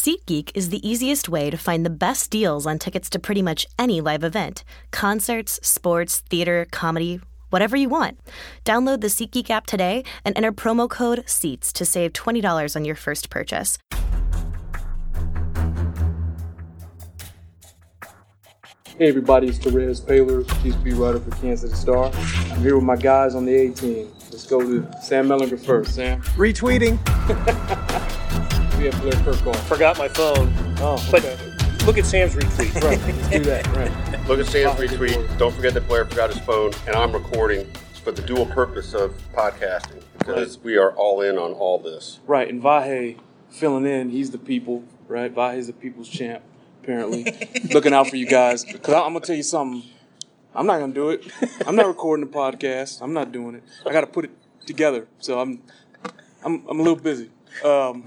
SeatGeek is the easiest way to find the best deals on tickets to pretty much any live event concerts, sports, theater, comedy, whatever you want. Download the SeatGeek app today and enter promo code SEATS to save $20 on your first purchase. Hey everybody, it's Terez Paylor, Chiefs beat writer for Kansas City Star. I'm here with my guys on the A team. Let's go to Sam Mellinger first. Sam. Retweeting. we have Blair Kerkhoff. Forgot my phone. Oh, But okay. look at Sam's retweet. right. Let's do that. Right. Look at Sam's retweet. Don't forget that Blair forgot his phone, and I'm recording for the dual purpose of podcasting because we are all in on all this. Right. And Vahe filling in. He's the people. Right. Vahe's the people's champ. Apparently, looking out for you guys. Because I'm gonna tell you something. I'm not gonna do it. I'm not recording the podcast. I'm not doing it. I got to put it together. So I'm, I'm, I'm a little busy. Um,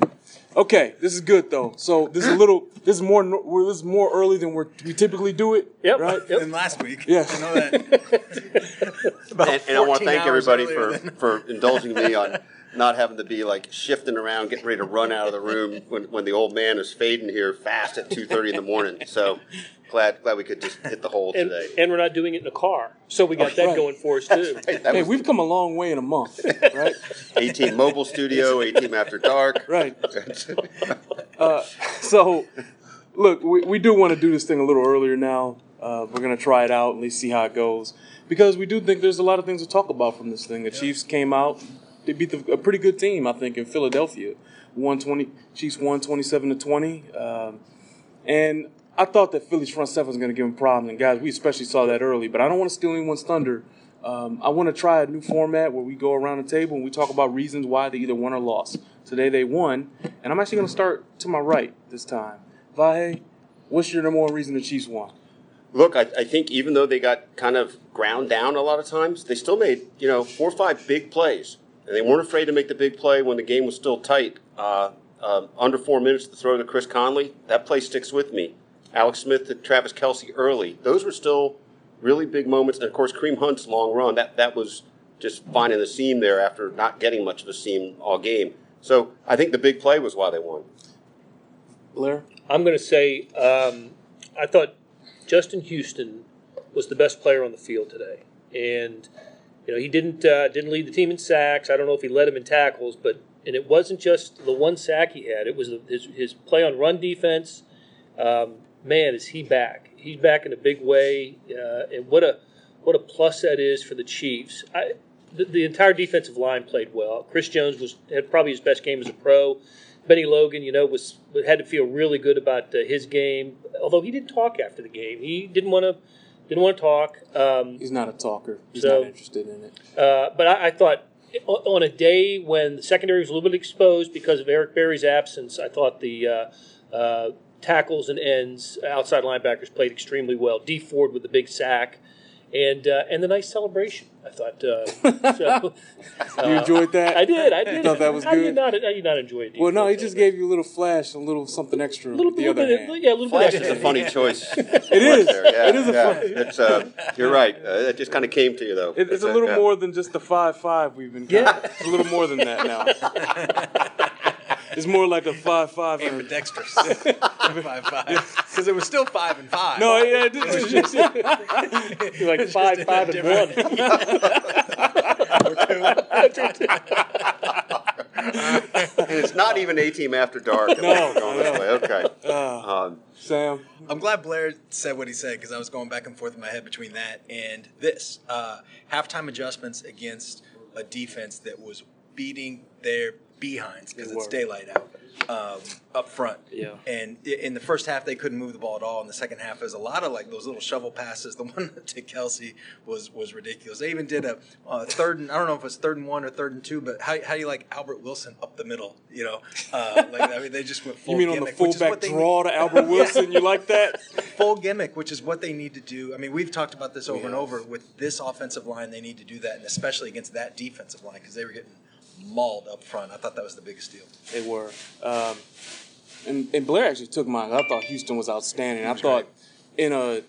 okay, this is good though. So this is a little. This is more. We're this is more early than we're, we typically do it. Yep, Right. yep. Than last week. Yes. I know that. And, and I want to thank everybody for, than- for indulging me on not having to be like shifting around, getting ready to run out of the room when, when the old man is fading here fast at 2.30 in the morning. So glad glad we could just hit the hole And, today. and we're not doing it in a car. So we got Oh, that right. going for us, too. Hey, that Hey, we've come a long way in a month, right? 18 mobile studio, 18 after dark. Right. Uh, so, look, we, we do want to do this thing a little earlier now. Uh, we're going to try it out and at least see how it goes. Because we do think there's a lot of things to talk about from this thing. The Chiefs came out, they beat the, a pretty good team, I think, in Philadelphia. 120, Chiefs won 27 to 20. Um, and I thought that Philly's front seven was going to give them problems. And guys, we especially saw that early. But I don't want to steal anyone's thunder. Um, I want to try a new format where we go around the table and we talk about reasons why they either won or lost. Today they won, and I'm actually going to start to my right this time. Vahe, what's your number one reason the Chiefs won? Look, I, I think even though they got kind of ground down a lot of times, they still made you know four or five big plays, and they weren't afraid to make the big play when the game was still tight. Uh, uh, under four minutes to throw to Chris Conley, that play sticks with me. Alex Smith to Travis Kelce early, those were still really big moments. And of course, Kareem Hunt's long run that that was just finding the seam there after not getting much of a seam all game. So I think the big play was why they won. Blair? I'm going to say um, I thought Justin Houston was the best player on the field today, and you know he didn't uh, didn't lead the team in sacks. I don't know if he led him in tackles, but and it wasn't just the one sack he had. It was his, his play on run defense. Um, man, is he back? He's back in a big way, uh, and what a what a plus that is for the Chiefs. I, the, the entire defensive line played well. Chris Jones was had probably his best game as a pro. Bennie Logan, you know, was had to feel really good about uh, his game. Although he didn't talk after the game, he didn't want to didn't want to talk. Um, He's not a talker. He's So- not interested in it. uh, but I, I thought on a day when the secondary was a little bit exposed because of Eric Berry's absence, I thought the uh, uh, tackles and ends, outside linebackers played extremely well. Dee Ford with the big sack, and uh, and the nice celebration. I thought. Uh, so, You enjoyed that? I did. I did. Thought that was How do you good? not? How do you not enjoy it? Well, no, he just gave you a little flash, a little something extra. a little, with the little other bit. hand. Yeah, a little Flash bit. is a funny choice. it is. Yeah, it is a yeah. fun. It's uh, you're right. Uh, it just kind of came to you though. It, it's a little yeah. more than just the five five we've been. Yeah. It's a little more than that now. It's more like a five five. and a- ambidextrous. five five. Because it was still five and five. No, yeah, it is. It's just- You're like five, in five, and one. And it's not even A Team After Dark. No, we're this no. way. Okay. Uh, Um, Sam, I'm glad Blair said what he said because I was going back and forth in my head between that and this. Uh, halftime adjustments against a defense that was beating their behinds because it's daylight out um, up front. Yeah. And in the first half, they couldn't move the ball at all. In the second half, there's a lot of like those little shovel passes. The one to Kelce was was ridiculous. They even did a uh, third and I don't know if it was third and one or third and two, but how, how do you like Albert Wilson up the middle? You know, uh, like I mean, they just went full you mean on the gimmick, which is fullback what they draw to Albert Wilson? You like that? full gimmick, which is what they need to do. I mean, we've talked about this over and over. With this offensive line, they need to do that, and especially against that defensive line because they were getting mauled up front. I thought that was the biggest deal. They were. Um, and, and Blair actually took mine. I thought Houston was outstanding. I thought in a,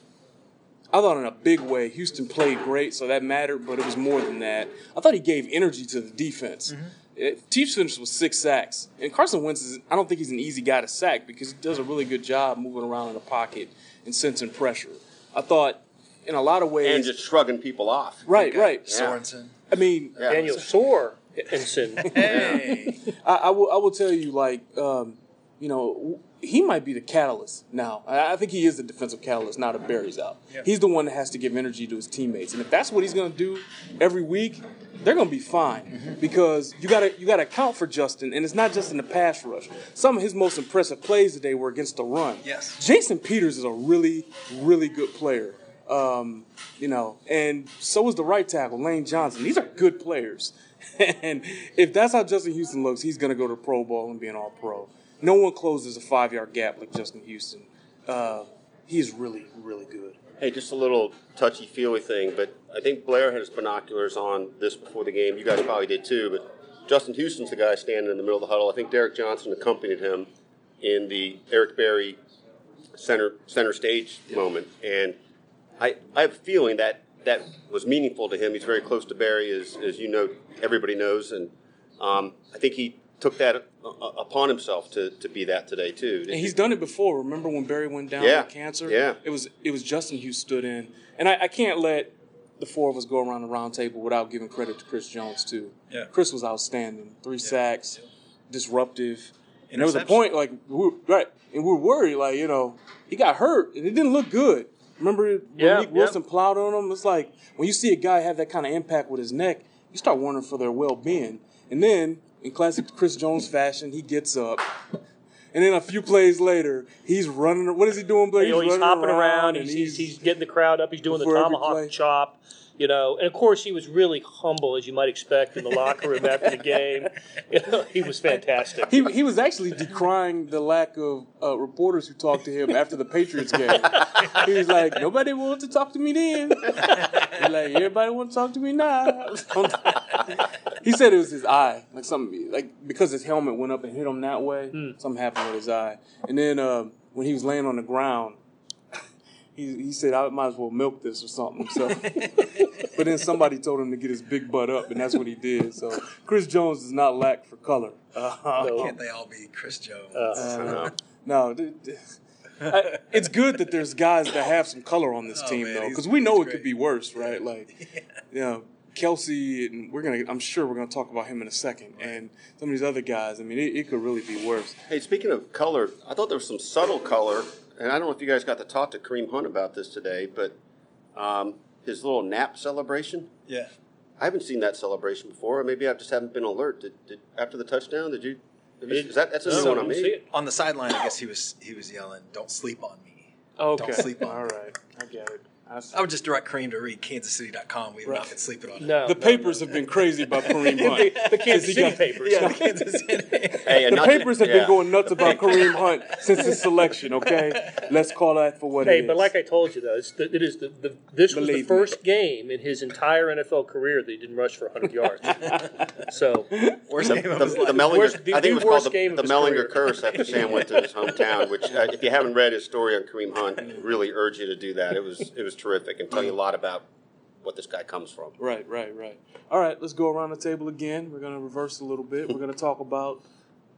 I thought in a big way, Houston played great, so that mattered. But it was more than that. I thought he gave energy to the defense. It, Chiefs finished with six sacks, and Carson Wentz is. I don't think he's an easy guy to sack because he does a really good job moving around in the pocket and sensing pressure. I thought, in a lot of ways, and just shrugging people off. right, right. Yeah. Sorensen. I mean, Yeah. Daniel Soar Ensign. Hey. I, I will. I will tell you, like, um, you know, he might be the catalyst now. I, I think he is the defensive catalyst now that Berry's out. He's the one that has to give energy to his teammates, and if that's what he's going to do every week, they're going to be fine because you got to you got to account for Justin, and it's not just in the pass rush. Some of his most impressive plays today were against the run. Yes. Jason Peters is a really, really good player. Um, you know, and so is the right tackle, Lane Johnson. These are good players. and if that's how Justin Houston looks, he's going to go to Pro Bowl and be an All Pro. No one closes a five yard gap like Justin Houston. Uh, he's really, really good. Hey, just a little touchy feely thing, but I think Blair had his binoculars on this before the game. You guys probably did too, but Justin Houston's the guy standing in the middle of the huddle. I think Derrick Johnson accompanied him in the Eric Berry center center stage moment, and I I have a feeling that that was meaningful to him. He's very close to Berry, as as you know, everybody knows, and um, I think he took that uh, upon himself to, to be that today too. And he's done it before. Remember when Berry went down Yeah. with cancer? Yeah. It was it was Justin who stood in. And I, I can't let the four of us go around the round table without giving credit to Chris Jones too. Yeah. Chris was outstanding. Three sacks, disruptive. And there was a point like we were, right, and we were worried like you know he got hurt and it didn't look good. Remember when Yeah, Malik Wilson plowed on him? It's like when you see a guy have that kind of impact with his neck, you start wondering for their well being. And then in classic Chris Jones fashion, he gets up. And then a few plays later, he's running. What is he doing, Blake? You know, he's, hopping around, and he's, he's, he's getting the crowd up. He's doing the tomahawk chop, you know. And of course, he was really humble, as you might expect, in the locker room after the game. You know, he was fantastic. he, he was actually decrying the lack of uh, reporters who talked to him after the Patriots game. he was like, nobody wanted to talk to me then. He's like, everybody want to talk to me now. he said it was his eye, like something, like because his helmet went up and hit him that way. Something happened with his eye. And then uh, when he was laying on the ground, he, he said, I might as well milk this or something. So, but then somebody told him to get his big butt up, and that's what he did. So Chris Jones does not lack for color. Uh, No. Can't they all be Chris Jones? uh, no, th- th- I- it's good that there's guys that have some color on this Oh, team man, though, because we know he's it could be worse, right? Like, you know, Kelce, and we're gonna. I'm sure we're gonna talk about him in a second, and some of these other guys. I mean, it, it could really be worse. Hey, speaking of color, I thought there was some subtle color, and I don't know if you guys got to talk to Kareem Hunt about this today, but um, his little nap celebration. yeah. I haven't seen that celebration before, or maybe I just haven't been alert. Did, did after the touchdown? Did you? Is that that's a new one on me? On the sideline, I guess he was he was yelling, "Don't sleep on me." Okay, Don't sleep on All it. right, I get it. I would just direct Kareem to read KansasCity.com. We have Right. not been sleeping on it. No, the no, papers no. have been crazy about Kareem the, Hunt. the Kansas City got- papers. Yeah, the Kansas City. Hey, The papers have yeah. been going nuts about Kareem Hunt since his selection. Okay, let's call that for what Hey, it is. but like I told you, though, it's the, it is the, the this was Believe me. the first game in his entire NFL career that he didn't rush for 100 yards. so Worst the, game the, his the. Mellinger, Worst- the- I think it was called the, of the Mellinger career. curse after Sam went to his hometown. Which, uh, if you haven't read his story on Kareem Hunt, I really urge you to do that. It was it was terrific and tell you a lot about what this guy comes from. Right, right, right. All right, let's go around the table again. We're going to reverse a little bit. We're going to talk about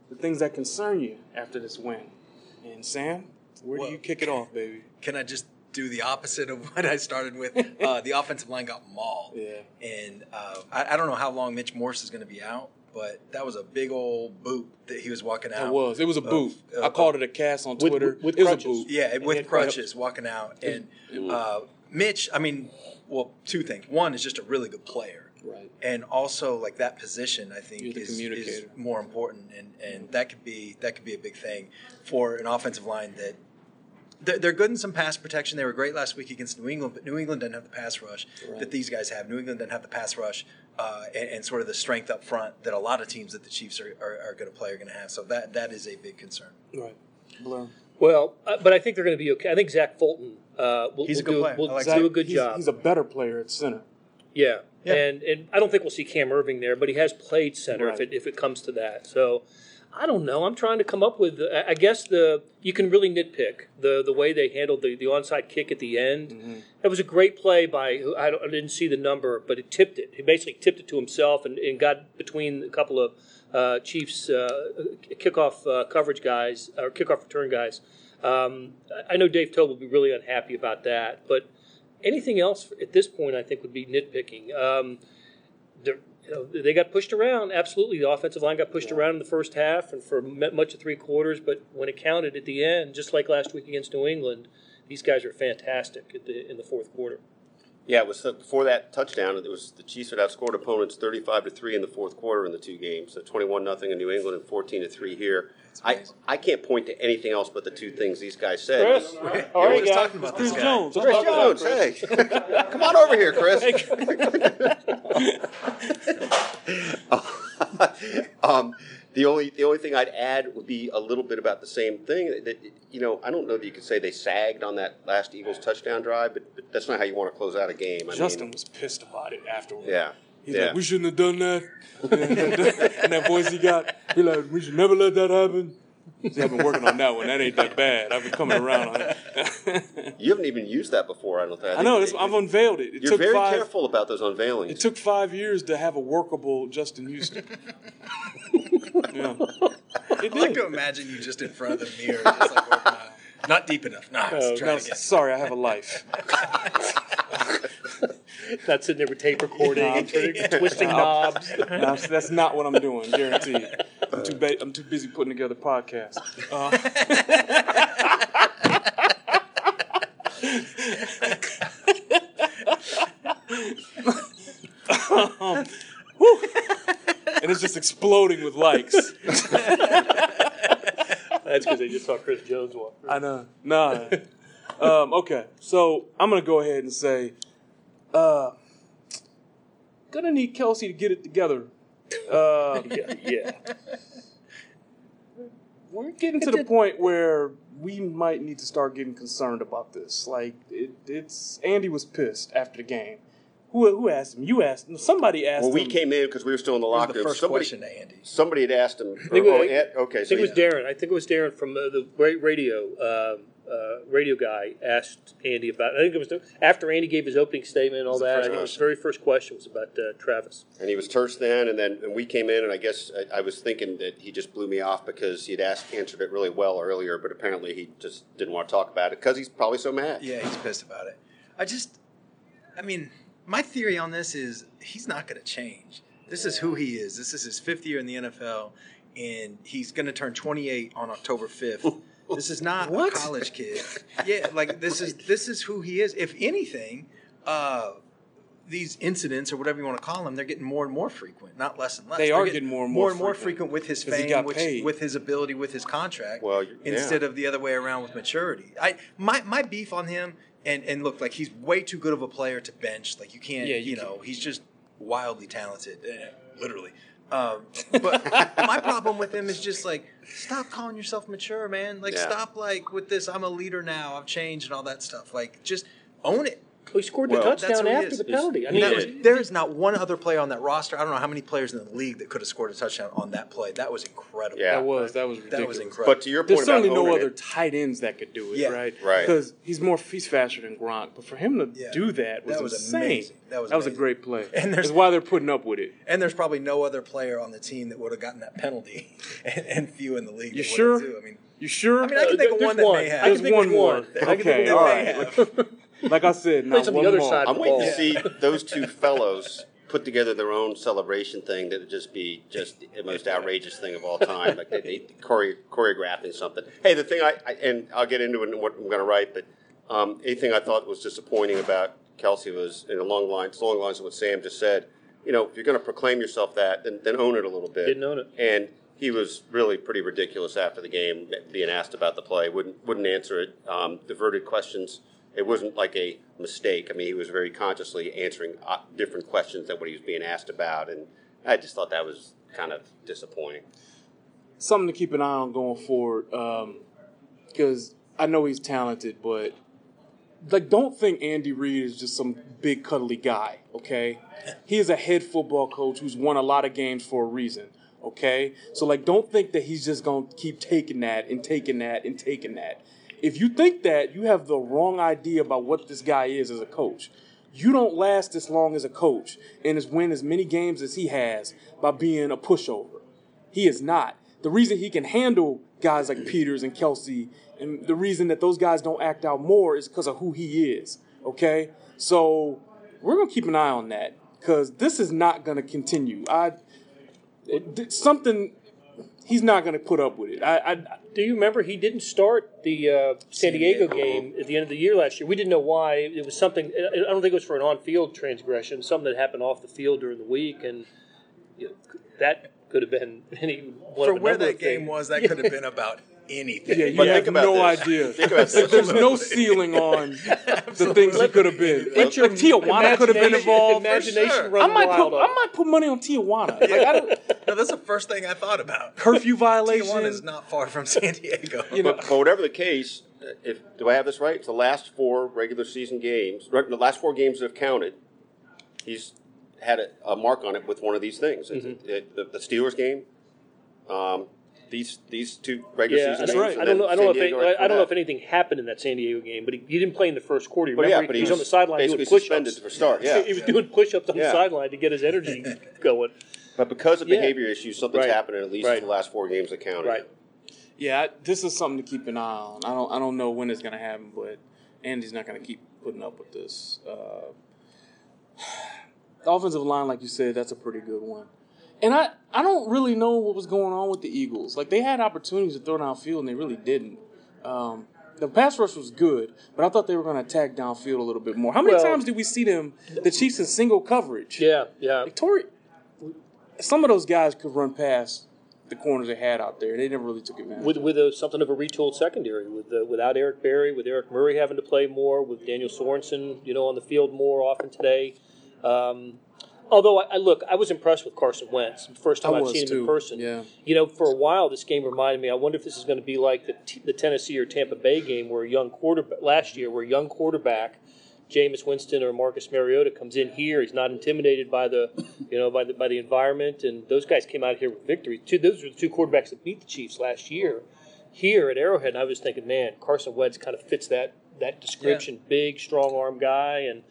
the things that concern you after this win. And Sam, where do you kick it off, baby? Can I just do the opposite of what I started with? Uh, the offensive line got mauled. Yeah. And uh, I, I don't know how long Mitch Morse is going to be out, but that was a big old boot that he was walking out. It was. It was a boot. uh, I called it a cast on With- Twitter. with it was crutches. a boot. Yeah, with had crutches, walking out. And uh, Mitch, I mean, well, two things. One is just a really good player. Right. And also, like that position, I think the is, is more important, and, and that could be that could be a big thing for an offensive line that they're, they're good in some pass protection. They were great last week against New England, but New England doesn't have the pass rush Right. that these guys have. New England doesn't have the pass rush uh, and, and sort of the strength up front that a lot of teams that the Chiefs are, are, are going to play are going to have. So that that is a big concern. Right. Blur. well, uh, but I think they're going to be okay. I think Zach Fulton uh, will, He's a will good do, player. will like do a good he's, job. He's a better player at center. Yeah. Yeah. And and I don't think we'll see Cam Erving there, but he has played center if it if it comes to that. So I don't know. I'm trying to come up with. I guess the you can really nitpick the the way they handled the, the onside kick at the end. Mm-hmm. It was a great play by I, I, didn't see the number, but it tipped it. He basically tipped it to himself and, and got between a couple of uh, Chiefs uh, kickoff uh, coverage guys or kickoff return guys. Um, I know Dave Toub will be really unhappy about that, but anything else at this point, I think, would be nitpicking. Um, you know, they got pushed around. Absolutely, the offensive line got pushed yeah. around in the first half and for much of three quarters. But when it counted at the end, just like last week against New England, these guys are fantastic the, in the fourth quarter. Yeah, it was before that touchdown. It was the Chiefs had outscored opponents thirty-five to three in the fourth quarter in the two games. So twenty-one nothing in New England and fourteen to three here. I, I can't point to anything else but the two things these guys said. Chris, all right, guys. talking about Chris this Jones. Chris Jones, hey, come on over here, Chris. um, the only the only thing I'd add would be a little bit about the same thing. That you know, I don't know that you could say they sagged on that last Eagles touchdown drive, but, but that's not how you want to close out a game. I Justin mean, was pissed about it afterwards. Yeah. He's yeah. like, we shouldn't have done that. and that voice he got, he like, we should never let that happen. See, I've been working on that one. That ain't that bad. I've been coming around on it. you haven't even used that before, I don't think. I, know. It, I've unveiled it. it you're very five, careful about those unveilings. It took five years to have a workable Justin Houston. yeah. It I like to imagine you just in front of the mirror, just like working on Not deep enough. Nah, no, no, sorry, I have a life. That's in there with tape recording and twisting knobs. No, that's not what I'm doing. Guaranteed. I'm too ba- I'm too busy putting together podcasts. Uh, um, and it's just exploding with likes. That's because they just saw Chris Jones walk. I know. Nah. Um, okay, so I'm gonna go ahead and say uh, gonna need Kelce to get it together. Uh, yeah, yeah. We're getting to the point where we might need to start getting concerned about this. Like, it, it's Andy was pissed after the game. Who, who asked him? You asked him. Somebody asked well, him. we came in because we were still in the locker room. First somebody, question to Andy. Somebody had asked him. Or, oh, okay, I think it was Darren. I think it was Darren from uh, the radio. Um, uh, radio guy asked Andy about. I think it was after Andy gave his opening statement and all that. I think his very first question was about uh, Travis. And he was terse then, and then and we came in, and I guess I, I, was thinking that he just blew me off because he'd asked answered it really well earlier, but apparently he just didn't want to talk about it because he's probably so mad. Yeah, he's pissed about it. I just, I mean, my theory on this is he's not going to change. This is who he is. This is his fifth year in the NFL, and he's going to turn 28 on October 5th. This is not what? a college kid. Yeah, like this is this is who he is. If anything, uh, these incidents or whatever you want to call them, they're getting more and more frequent, not less and less. They they're are getting, more and more, more and more frequent with his fame, which, with his ability, with his contract. Well, instead of the other way around with maturity. I my my beef on him and and look like he's way too good of a player to bench. Like you can't, yeah, you, you know, he's just wildly talented, literally. Um, but my problem with him is just like, stop calling yourself mature, man. Like, yeah. stop like with this. I'm a leader now. I've changed and all that stuff. Like, just own it. He scored the well, touchdown after the penalty. I mean, was, there is not one other player on that roster. I don't know how many players in the league that could have scored a touchdown on that play. That was incredible. Yeah, that was that was ridiculous. That was incredible. But to your point, there's certainly no other it. tight ends that could do it, yeah. right? Right. Because he's more he's faster than Gronk. But for him to yeah. do that was, that was insane. Amazing. That was that was a great play. And that's why they're putting up with it. And there's probably no other player on the team that would have gotten that penalty, and, and few in the league. You sure? I mean. You sure? I mean, I can think uh, of one that may have. I can There's think of one more. Okay, all right. like I said, now on the other more. side. I'm waiting to see those two fellows put together their own celebration thing that would just be just the most outrageous thing of all time. Like they, they chore- choreographing something. Hey, the thing I, I, and I'll get into it in what I'm going to write, but um, anything I thought was disappointing about Kelce was in along lines along lines of what Sam just said. You know, if you're going to proclaim yourself that, then, then own it a little bit. Didn't own it. And he was really pretty ridiculous after the game, being asked about the play. wouldn't wouldn't answer it. Um, diverted questions it wasn't like a mistake. I mean, he was very consciously answering uh, different questions than what he was being asked about, and I just thought that was kind of disappointing. Something to keep an eye on going forward, because um, I know he's talented, but like, don't think Andy Reid is just some big cuddly guy. Okay, he is a head football coach who's won a lot of games for a reason. Okay? So, like, don't think that he's just to keep taking that and taking that and taking that. If you think that, you have the wrong idea about what this guy is as a coach. You don't last as long as a coach and as win as many games as he has by being a pushover. He is not. The reason he can handle guys like Peters and Kelce, and the reason that those guys don't act out more is because of who he is. Okay? So we're gonna keep an eye on that because this is not gonna continue. I it, something he's not gonna put up with it. I, I Do you remember he didn't start the uh, San Diego game at the end of the year last year? We didn't know why. It was something. I don't think it was for an on-field transgression. Something that happened off the field during the week, and you know, that could have been any one For where that game was, that could have been about anything. yeah, you But have think about no this. idea. Think about this. There's no ceiling on the things he could have been. Like, Let your Tijuana could have been involved. Imagination sure. run I might wild put on I might put money on Tijuana. Like I don't No, that's the first thing I thought about. curfew violation. Tijuana violation. is not far from San Diego. You know, But, but whatever the case, uh, if do I have this right? It's the last four regular season games, the last four games that have counted. He's had a, a mark on it with one of these things. Mm-hmm. it- the, the Steelers game, um, these these two regular Yeah, season that's games. right. I don't know. I don't know if any, I don't know if anything happened in that San Diego game, but he, he didn't play in the first quarter. that. But yeah, but he, he was, on the sideline doing basically push-ups. suspended for start. Yeah, he was doing push-ups on the sideline to get his energy going. but because of Yeah. behavior issues, something's Right. happened at least Right. the last four games that counted. Right. yeah, I- this is something to keep an eye on. I don't I don't know when it's gonna happen, but Andy's not gonna keep putting up with this. Uh, the offensive line, like you said, that's a pretty good one. And I, I don't really know what was going on with the Eagles. Like they had opportunities to throw downfield and they really didn't. Um, the pass rush was good, but I thought they were going to attack downfield a little bit more. How many Well- times did we see them, the Chiefs in single coverage? Yeah, yeah. Like Torrey, some of those guys could run past the corners they had out there. They never really took advantage. With with a, something of a retooled secondary, with uh, without Eric Berry, with Eric Murray having to play more, with Daniel Sorensen, you know, on the field more often today. Um, although I, I look, I was impressed with Carson Wentz. First time I I've was seen him too, in person. yeah. You know, for a while, this game reminded me. I wonder if this is going to be like the, T- the Tennessee or Tampa Bay game, where a young quarterback last year, where a young quarterback, Jameis Winston or Marcus Mariota, comes in here. He's not intimidated by the, you know, by the by the environment, and those guys came out here with victory. Two, those were the two quarterbacks that beat the Chiefs last year. Here at Arrowhead, and I was thinking, man, Carson Wentz kind of fits that that description. Big, strong arm guy, and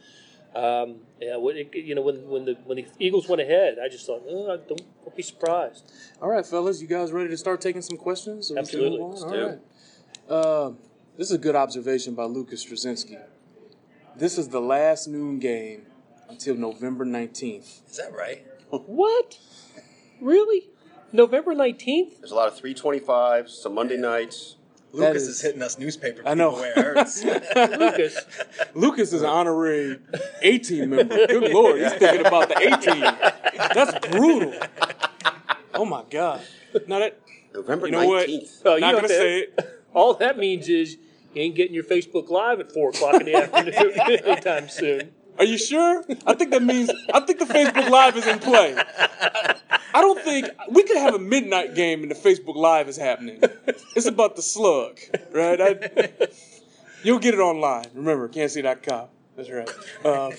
um, yeah, when it, you know when when the when the Eagles went ahead, I just thought, oh, don't, don't be surprised. All right, fellas, you guys ready to start taking some questions? Or Absolutely. move on? Let's All do it. right. Uh, this is a good observation by Lucas Straczynski. This is the last noon game until November 19th. Is that right? What? Really? November nineteenth? There's a lot of 325s, some Monday nights. That Lucas is- is, hitting us newspaper I know. where it hurts. Lucas. Lucas is an honorary 18 member. Good Lord, he's thinking about the 18. That's brutal. Oh my God. Now that November you know what? 19th. Oh, you Not know gonna that- say it. All that means is you ain't getting your Facebook Live at four o'clock in the afternoon anytime soon. Are you sure? I think that means I think the Facebook Live is in play. I don't think we could have a midnight game and the Facebook Live is happening. It's about the slug, right? I, you'll get it online. Remember, can'tsee.com. That's right. Um,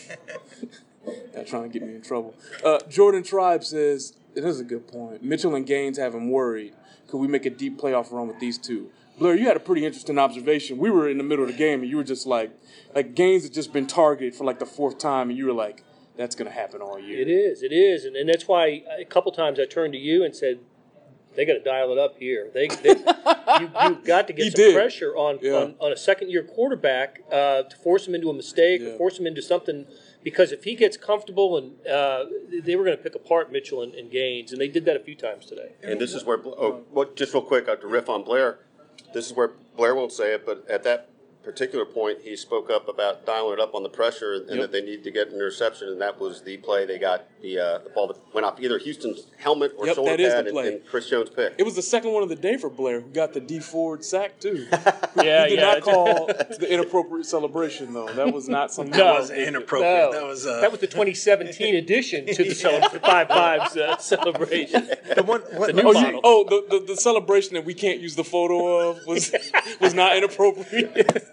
not trying to get me in trouble. Uh, Jordan Tribe says it is a good point. Mitchell and Gaines have him worried. Could we make a deep playoff run with these two? Blair, you had a pretty interesting observation. We were in the middle of the game, and you were just like, like Gaines had just been targeted for like the fourth time, and you were like, that's gonna happen all year. It is, it is, and, and that's why a couple times I turned to you and said, "They got to dial it up here. They, they you, you've got to get He some did. pressure on, Yeah. on on a second year quarterback uh, to force him into a mistake Yeah. or force him into something." Because if he gets comfortable, and uh, they were going to pick apart Mitchell and, and Gaines, and they did that a few times today. And this is where, oh, well, just real quick, uh, to riff on Blair, this is where Blair won't say it, but at that particular point, he spoke up about dialing it up on the pressure and Yep. that they need to get an interception, and that was the play they got the uh, the ball that went off either Houston's helmet or Yep, shoulder that is the pad, and, play. and Chris Jones picked. It was the second one of the day for Blair, who got the Dee Ford sack too. Yeah, he did yeah. not call the inappropriate celebration though. That was not something. No. That was inappropriate. No, That was uh, that was the 2017 edition to the cele- five fives uh, celebration. the one. What, new Oh, model. you, oh the, the, the celebration that we can't use the photo of was was not inappropriate.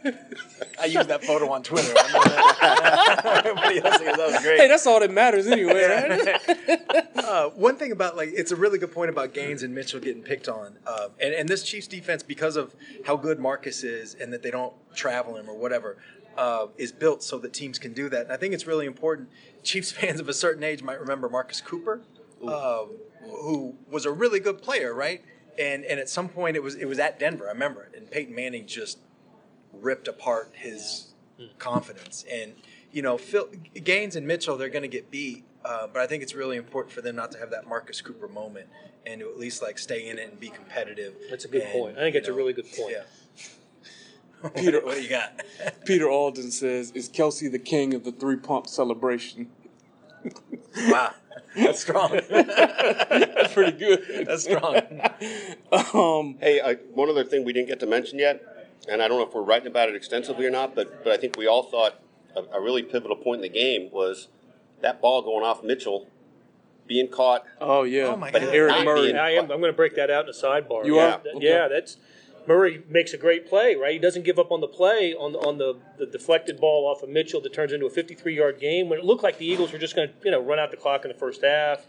I used that photo on Twitter. I know that. Everybody else thinks that was great. Hey, that's all that matters anyway, right? Uh, one thing about like it's a really good point about Gaines and Mitchell getting picked on, uh, and and this Chiefs defense because of how good Marcus is and that they don't travel him or whatever. Uh, is built so that teams can do that. And I think it's really important. Chiefs fans of a certain age might remember Marcus Cooper, um, who was a really good player, right? And and at some point it was it was at Denver. I remember it. And Peyton Manning just ripped apart his confidence. And you know, Phil Gaines and Mitchell, they're going to get beat. Uh, but I think it's really important for them not to have that Marcus Cooper moment and to at least like stay in it and be competitive. That's a good And, point. I think you that's a really good point. Yeah. Peter- what, what do you got? Peter Alden says, "Is Kelce the king of the three pump celebration?" wow, that's strong. That's pretty good. that's strong. Um, Hey, I, one other thing we didn't get to mention yet, and I don't know if we're writing about it extensively or not, but but I think we all thought a, a really pivotal point in the game was that ball going off Mitchell, being caught. oh yeah, Oh, my But God. Eric Murray. being- I am. I'm going to break that out in a sidebar. You are? Okay. Yeah, that's Murray makes a great play, right? He doesn't give up on the play on on the, the deflected ball off of Mitchell that turns into a 53 yard game when it looked like the Eagles were just going to you know run out the clock in the first half,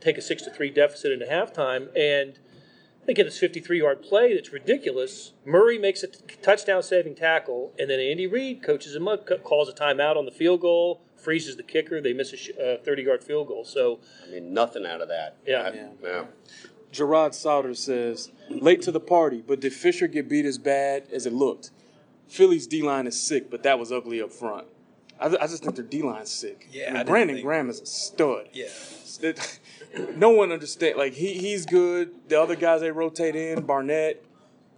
take a six to three deficit into halftime, and they get this 53 yard play that's ridiculous. Murray makes a t- touchdown saving tackle, and then Andy Reid coaches him up, c- calls a timeout on the field goal, freezes the kicker. They miss a uh, 30 yard field goal. So I mean, nothing out of that. Yeah. I- Yeah. yeah. Gerard Sauter says, "Late to the party, but did Fisher get beat as bad as it looked? Philly's D line is sick, but that was ugly up front. I, I just think their D line's sick. Yeah, I mean, I Brandon think- Graham is a stud. Yeah. It- no one understands. Like he he's good. The other guys they rotate in, Barnett.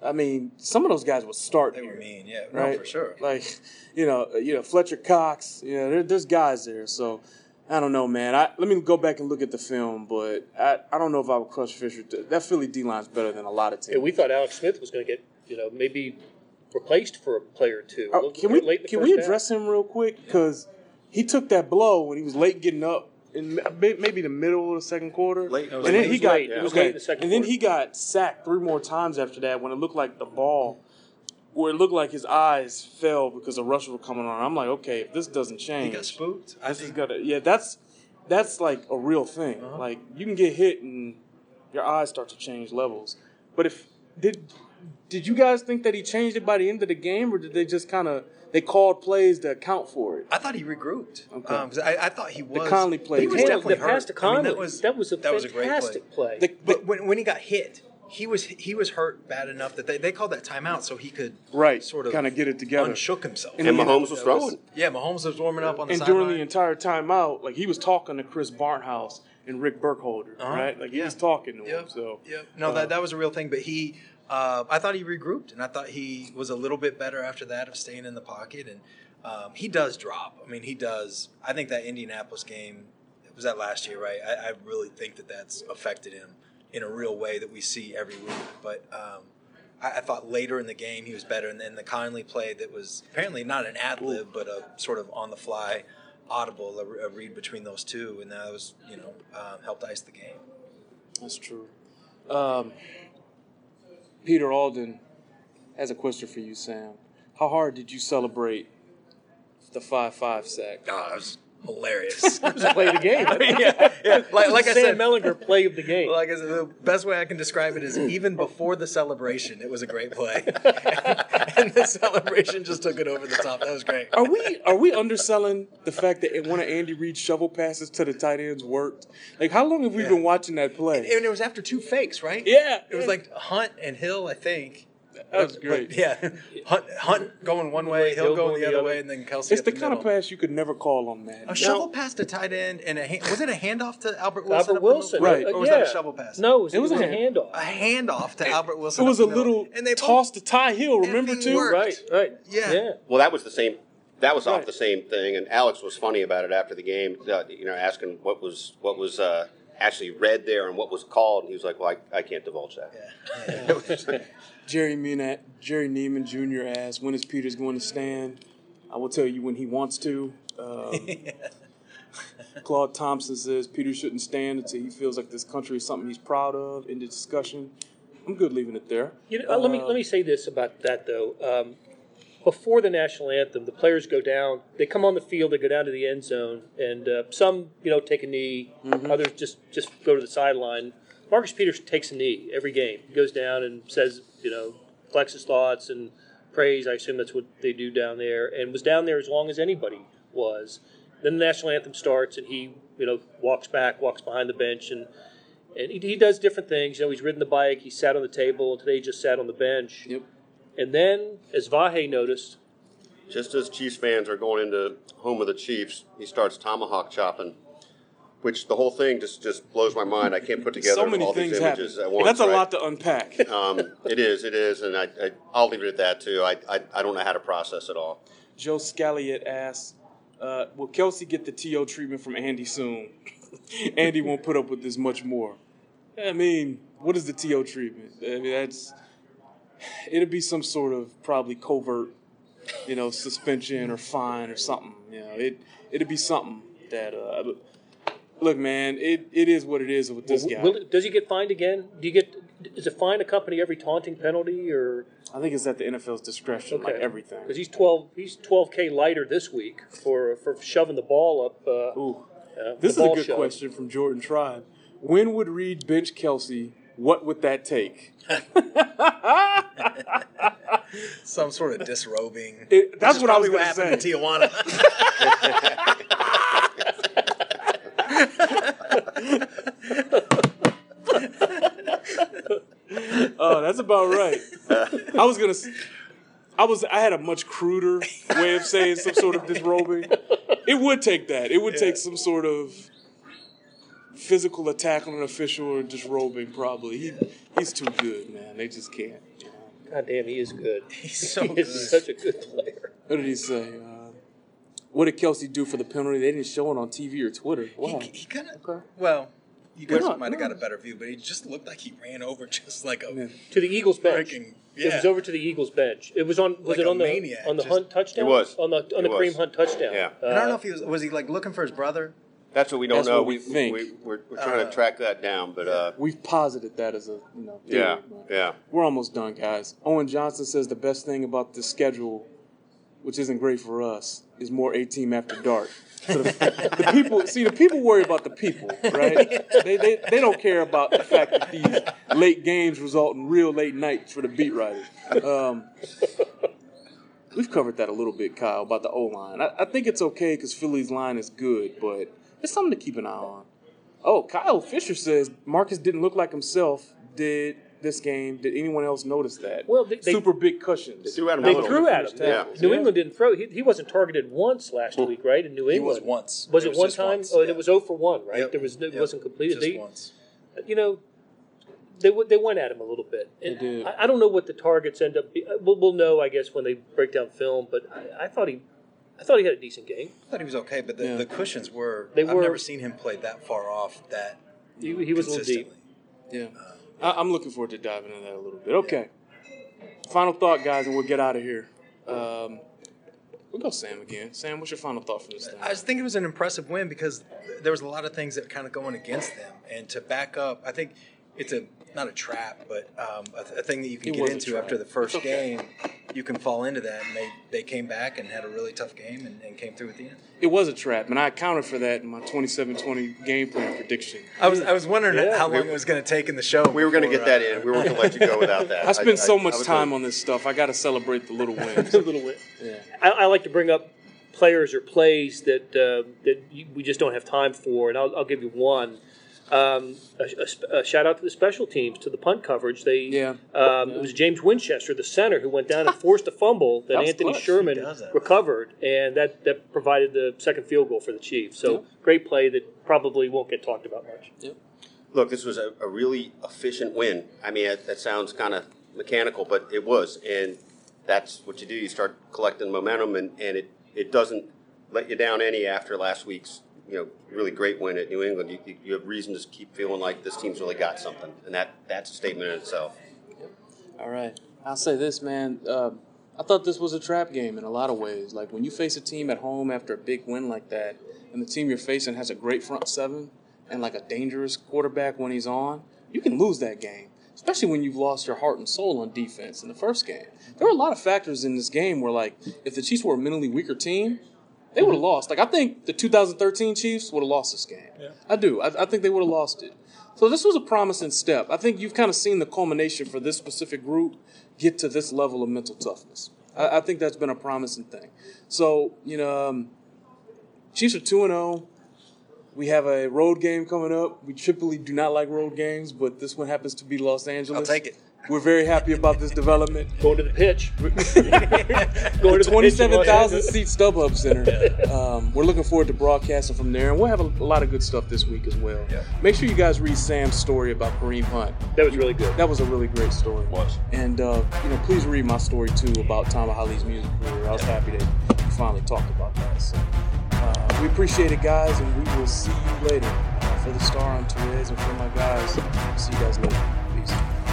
I mean, some of those guys would start They here, were mean. Yeah, no, right? for sure. Like you know, you know Fletcher Cox. You know, there, there's guys there. So I don't know, man. I let me go back and look at the film, but I, I don't know if I would crush Fisher. That Philly D line's better than a lot of teams. yeah, we thought Alex Smith was going to get you know maybe replaced for a player or two. Uh, can we Late can first we half. address him real quick? Because he took that blow when he was late getting up in maybe the middle of the second quarter. Late. It and was then he got late. It was okay. late in the second and then quarter. he got sacked three more times after that when it looked like the ball, where it looked like his eyes fell because the rush was coming on. I'm like, okay, if this doesn't change, He change, got spooked. I this is think. gonna yeah. That's that's like a real thing. Uh-huh. Like you can get hit and your eyes start to change levels. But if did did you guys think that he changed it by the end of the game, or did they just kind of they called plays to account for it? I thought he regrouped. Okay. Um, 'cause I, I thought he was. The Conley play He was was definitely the hurt. to I mean, that was that was a that was a great play. fantastic play. The- But when, when he got hit, he was he was hurt bad enough that they, they called that timeout so he could right, sort of kind of get it together. unshook himself. And And Mahomes was That was- throwing. yeah, Mahomes was warming up on the side. and during sideline. the entire timeout, like he was talking to Chris Barnhouse and Rick Burkholder, Uh-huh. right? Like he Yeah. was talking to him. So Yep. No, uh, that that was a real thing. But he, uh, I thought he regrouped, and I thought he was a little bit better after that of staying in the pocket. And um, he does drop. I mean, he does. I think that Indianapolis game was that last year, right? I, I really think that that's affected him in a real way that we see every week. But um, I, I thought later in the game he was better, and then the Conley play that was apparently not an ad lib, but a sort of on the fly. Audible, a, a read between those two, and that was, you know, um, helped ice the game. That's true. Um, Peter Alden has a question for you, Sam. How hard did you celebrate the five-five sack? Oh, it was hilarious. A play of the game. yeah, yeah. Like, like I said, Mellinger play of the game. like I said, the best way I can describe it is even before the celebration, it was a great play, and the celebration just took it over the top. That was great. Are we are we underselling the fact that one of Andy Reid's shovel passes to the tight ends worked? Like, how long have we Yeah. been watching that play? And it was after two fakes, right? Yeah, It was like Hunt and Hill, I think. That was But, great. yeah, Hunt, Hunt going one way, Hill going the other way, and then Kelce. It's the the kind of pass you could never call on that. A shovel pass to tight end and a hand, was it a handoff to Albert Wilson? Albert Wilson. Right. Or was yeah. that a shovel pass? No, it was, It was a a hand- handoff. a handoff to Albert Wilson. It was a little and they both- toss to Ty Hill. Remember Effing too? worked. Right, right. Yeah. yeah. Well, that was the same. That was Right. off the same thing, and Alex was funny about it after the game. Uh, you know, asking what was what was uh, actually read there and what was called, and he was like, "Well, I, I can't divulge that." Yeah. Jerry Neiman, Jerry Neiman Jr. asked, "When is Peters going to stand?" I will tell you when he wants to. Um, Claude Thompson says Peter shouldn't stand until he feels like this country is something he's proud of. In the discussion, I'm good leaving it there. You know, uh, let me Uh, let me say this about that though. Um, before the national anthem, the players go down. They come on the field. They go down to the end zone, and uh, some, you know, take a knee. Others just just go to the sideline. Marcus Peters takes a knee every game. He goes down and says, you know, collects his thoughts and prays. I assume that's what they do down there, and was down there as long as anybody was. Then the national anthem starts, and he, you know, walks back, walks behind the bench, and and he, he does different things. You know, he's ridden the bike, he sat on the table, and today he just sat on the bench. Yep. And then, as Vahe noticed, Just as Chiefs fans are going into home of the Chiefs, he starts tomahawk chopping, which the whole thing just just blows my mind. I can't put together so many all things these images happen. at once. That's a right? lot to unpack. Um, it is, it is, and I, I I'll leave it at that too. I, I I don't know how to process it all. Joe Scalliot asks, uh, "Will Kelce get the TO treatment from Andy soon? Andy won't put up with this much more." I mean, what is the TO treatment? I mean, that's it'll be some sort of probably covert, you know, suspension or fine or something. You know, it it'll be something that. Uh, look, man, it, it is what it is with this guy. will, does he get fined again? Do you get is a fine a company every taunting penalty or I think it's at the NFL's discretion, like everything. Because he's twelve he's twelve k lighter this week for for shoving the ball up. Uh, Ooh. uh, This is a good shove. question from Jordan Tribe. When would Reid bench Kelce? What would that take? Some sort of disrobing. It- that's what I was gonna happened say. in Tijuana. Oh, that's about right. I was gonna. I was. I had a much cruder way of saying some sort of disrobing. It would take that. It would take some sort of physical attack on an official or disrobing. Probably. He, he's too good, man. They just can't. you know. God damn, he is good. He's so he good. such a good player. What did he say? Uh, what did Kelce do for the penalty? They didn't show it on TV or Twitter. Wow. He, he kind of Okay. well, you guys might have got a better view, but he just looked like he ran over just like a Yeah. To the Eagles bench. Freaking- It was over to the Eagles bench. It was on. Was Like it on the maniac, on the just- Hunt touchdown? It was. on the on the It Kareem. Hunt touchdown. Yeah. And I don't know Uh, if he was was he like looking for his brother. That's what we don't That's know. what we think. We, we're, we're trying to track that down, but uh, We've posited that as a you know. Theory, yeah, but- yeah. We're almost done, guys. Owen Johnson says the best thing about the schedule, which isn't great for us, is more A team after dark. So the, the people see the people worry about the people, right? They, they they don't care about the fact that these late games result in real late nights for the beat writers. Um, we've covered that a little bit, Kyle, about the O line. I, I think it's okay because Philly's line is good, but it's something to keep an eye on. Oh, Kyle Fisher says Marcus didn't look like himself. Did this game? Did anyone else notice that? Well, they- they- super big cushions. They threw at him They threw at him. Yeah. New England didn't throw. He, he wasn't targeted once last hmm. week, right? In New England, He was once. Was It it, was one time? once, Oh, yeah. it was 0 for one, right? Yep. There was it Yep. wasn't completed. Just They, once. you know, they they went at him a little bit. And They did. I, I don't know what the targets end up. Be, uh, we'll, we'll know, I guess, when they break down film. But I, I thought he, I thought he had a decent game. I thought he was okay, but the, Yeah. the cushions were. They I've were- never seen him play that far off. That He, he was a little deep. consistently. Yeah, I, I'm looking forward to diving into that a little bit. Okay. Final thought, guys, and we'll get out of here. Um, we'll go Sam again. Sam, what's your final thought for this thing? I just think it was an impressive win because there was a lot of things that were kind of going against them, and to back up, I think it's a not a trap, but um, a, th- a thing that you can It get into after the first okay. game. You can fall into that, and they, they came back and had a really tough game and, and came through at the end. It was a trap, and I accounted for that in my 27-20 game plan prediction. I was I was wondering Yeah. how long it was going to take in the show. We were going to before, get that uh, in. We weren't going to let you go without that. I spend so I much was time gonna- on this stuff. I got to celebrate the little wins. a little bit. Yeah. I, I like to bring up players or plays that uh, that you, we just don't have time for, and I'll, I'll give you one. Um, a, a a shout out to the special teams to the punt coverage. They Yeah. Um, It was James Winchester, the center, who went down and forced a fumble that, That Anthony clutch. Sherman He does that. recovered, and that, that provided the second field goal for the Chiefs. So Yeah. great play that probably won't get talked about much. Look, this was a, a really efficient win. I mean, that, that sounds kind of mechanical, but it was. And that's what you do. You start collecting momentum, and, and it, it doesn't let you down any after last week's you know really great win at New England. You, you- have reason to keep feeling like this team's really got something, and that that's a statement in itself. All right. I'll say this, man. Uh, I thought this was a trap game in a lot of ways. Like when you face a team at home after a big win like that, and the team you're facing has a great front seven and like a dangerous quarterback when he's on, you can lose that game. especially when you've lost your heart and soul on defense in the first game. There were a lot of factors in this game where, like, if the Chiefs were a mentally weaker team, they would have lost. Like, I think the 2013 Chiefs would have lost this game. Yeah. I do. I, I think they would have lost it. So this was a promising step. I think you've kind of seen the culmination for this specific group get to this level of mental toughness. I, I think that's been a promising thing. So, you know, um, Chiefs are 2 and 0. We have a road game coming up. We typically do not like road games, but this one happens to be Los Angeles. I'll take it. We're very happy about this development. Going to the pitch. Going to 27,000 seat StubHub Center. Um, we're looking forward to broadcasting from there, and we'll have a, lot of good stuff this week as well. Yeah. Make sure you guys read Sam's story about Kareem Hunt. That was really good. That was a really great story. It was. And uh, you know, please read my story too about Tom Holly's music career. I was happy that we finally talked about that. So uh, we appreciate it, guys, and we will see you later. Uh, for the star on Terez and for my guys, see you guys later. Peace.